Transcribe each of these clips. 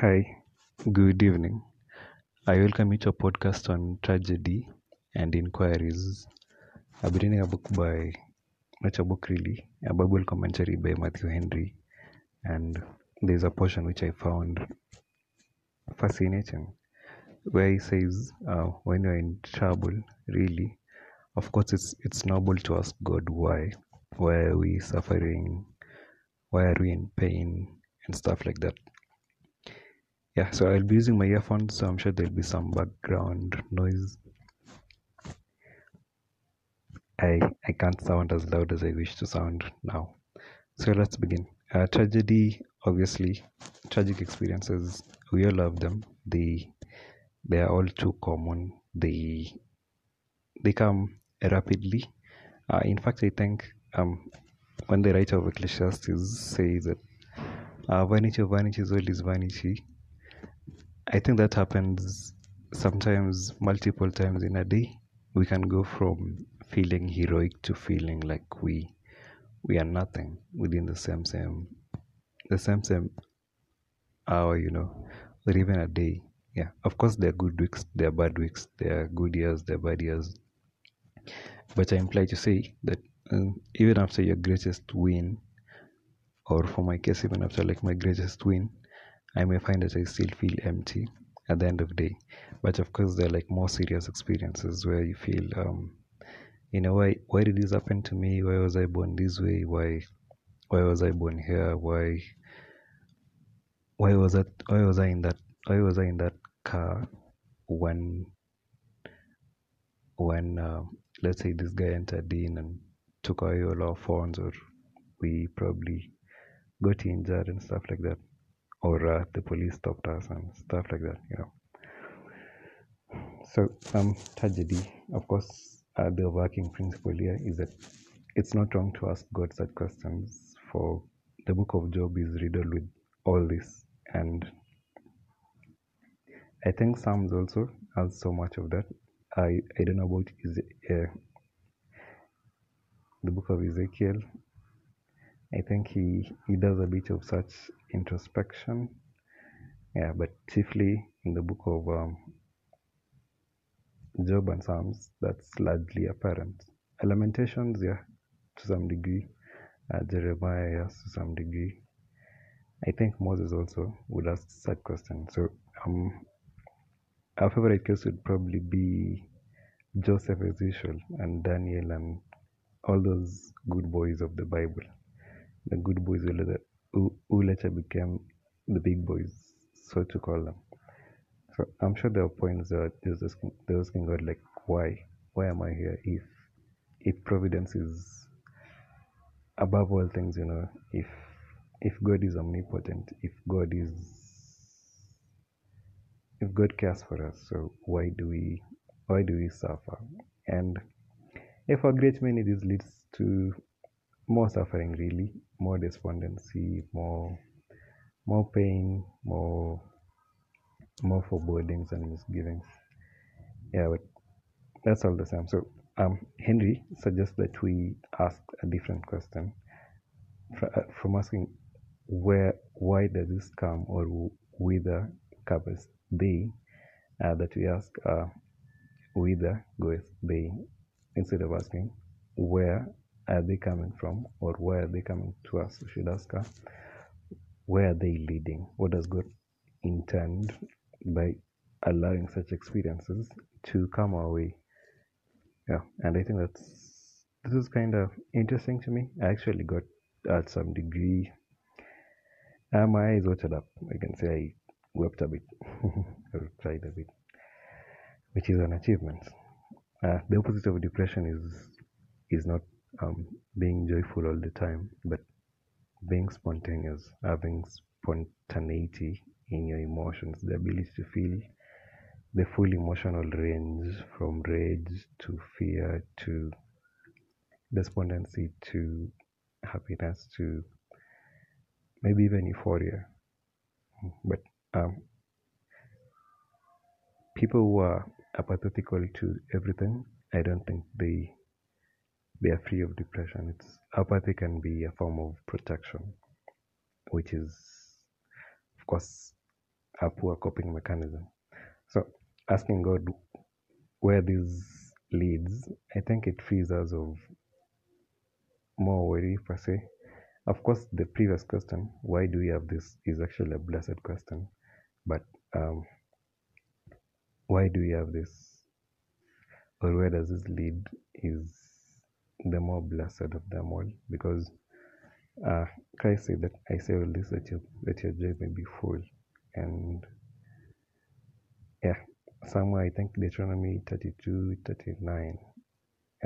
Hi, good evening. I welcome you to a podcast on tragedy and inquiries. Be reading a book by, not a book really, a Bible commentary by Matthew Henry. And there's a portion which I found fascinating where he says, uh, when you're in trouble, really, of course, it's, it's noble to ask God why. Why are we suffering? Why are we in pain? And stuff like that. Yeah, so I'll be using my earphones, so I'm sure there'll be some background noise. I I can't sound as loud as I wish to sound now. So let's begin. Uh, tragedy, obviously, tragic experiences. We all love them. They they are all too common. They they come rapidly. Uh, in fact, I think um, when the writer of Ecclesiastes says that uh, vanity of vanities, all is vanity. I think that happens sometimes multiple times in a day. We can go from feeling heroic to feeling like we we are nothing within the same same the same same hour, you know, or even a day. Yeah, of course there are good weeks, there are bad weeks, there are good years, there are bad years. But I imply to say that um, even after your greatest win, or for my case, even after like my greatest win, I may find that I still feel empty at the end of the day. But of course, there are like more serious experiences where you feel, um, you know, why why did this happen to me? Why was I born this way? Why why was I born here? Why why was that? Why was I in that? Why was I in that car when when uh, let's say this guy entered in and took away all our phones, or we probably got injured and stuff like that or uh, the police stopped us and stuff like that you know. So um tragedy. Of course uh, the working principle here is that it's not wrong to ask god such questions for the book of job is riddled with all this and i think psalms also has so much of that. I i don't know about is uh, the book of ezekiel I think he, he does a bit of such introspection. Yeah, but chiefly in the book of um, Job and Psalms, that's largely apparent. Lamentations, yeah, to some degree. Uh, Jeremiah, yes, to some degree. I think Moses also would ask such questions. So, um, our favorite case would probably be Joseph as usual, and Daniel, and all those good boys of the Bible the good boys who later, who, who later became the big boys, so to call them. So I'm sure there are points that there's asking, they're asking God like, why, why am I here? If if providence is above all things, you know, if if God is omnipotent, if God is if God cares for us, so why do we why do we suffer? And if a great many this leads to more suffering really. More despondency more more pain more more forebodings and misgivings. Yeah but that's all the same. So um henry suggests that we ask a different question from asking where why does this come or whither covers they? Uh, that we ask uh, whither goes they? Instead of asking where are they coming from or where are they coming to us? We should ask her, where are they leading? What does God intend by allowing such experiences to come our way? Yeah, and I think that's this is kind of interesting to me. I actually got at some degree. Uh, my eyes watered up. I can say I wept a bit, or cried a bit, which is an achievement. Uh, the opposite of depression is is not um, being joyful all the time, but being spontaneous, having spontaneity in your emotions, the ability to feel the full emotional range from rage to fear to despondency to happiness to maybe even euphoria. But um, people who are apathetical to everything, I don't think they they are free of depression. It's apathy can be a form of protection, which is, of course, a poor coping mechanism. So asking God where this leads, I think it frees us of more worry per se. Of course, the previous question, why do we have this, is actually a blessed question. But um, why do we have this, or where does this lead, is the more blessed of them all. Because uh, Christ said that I say all this that your, that your joy may be full. And yeah, somewhere I think Deuteronomy 32, 39,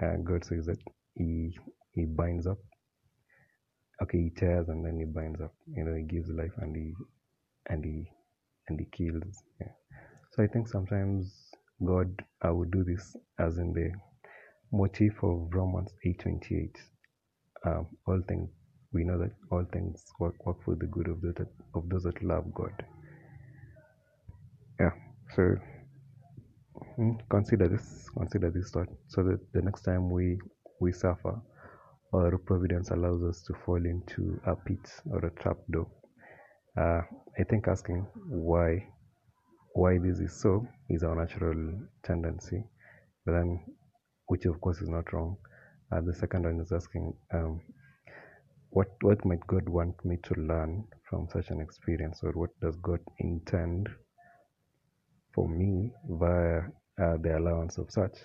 uh, God says that he, he binds up okay he tears and then he binds up you know he gives life and he and he and he kills yeah. so i think sometimes god i would do this as in the motif of romans 828 um, all things we know that all things work, work for the good of, the, of those that love god yeah so mm, consider this consider this thought so that the next time we we suffer or providence allows us to fall into a pit or a trap door. Uh, I think asking why why this is so is our natural tendency, but then which of course is not wrong. Uh, the second one is asking um, what what might God want me to learn from such an experience, or what does God intend for me via uh, the allowance of such?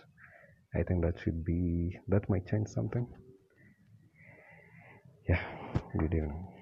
I think that should be that might change something. Yeah, good evening.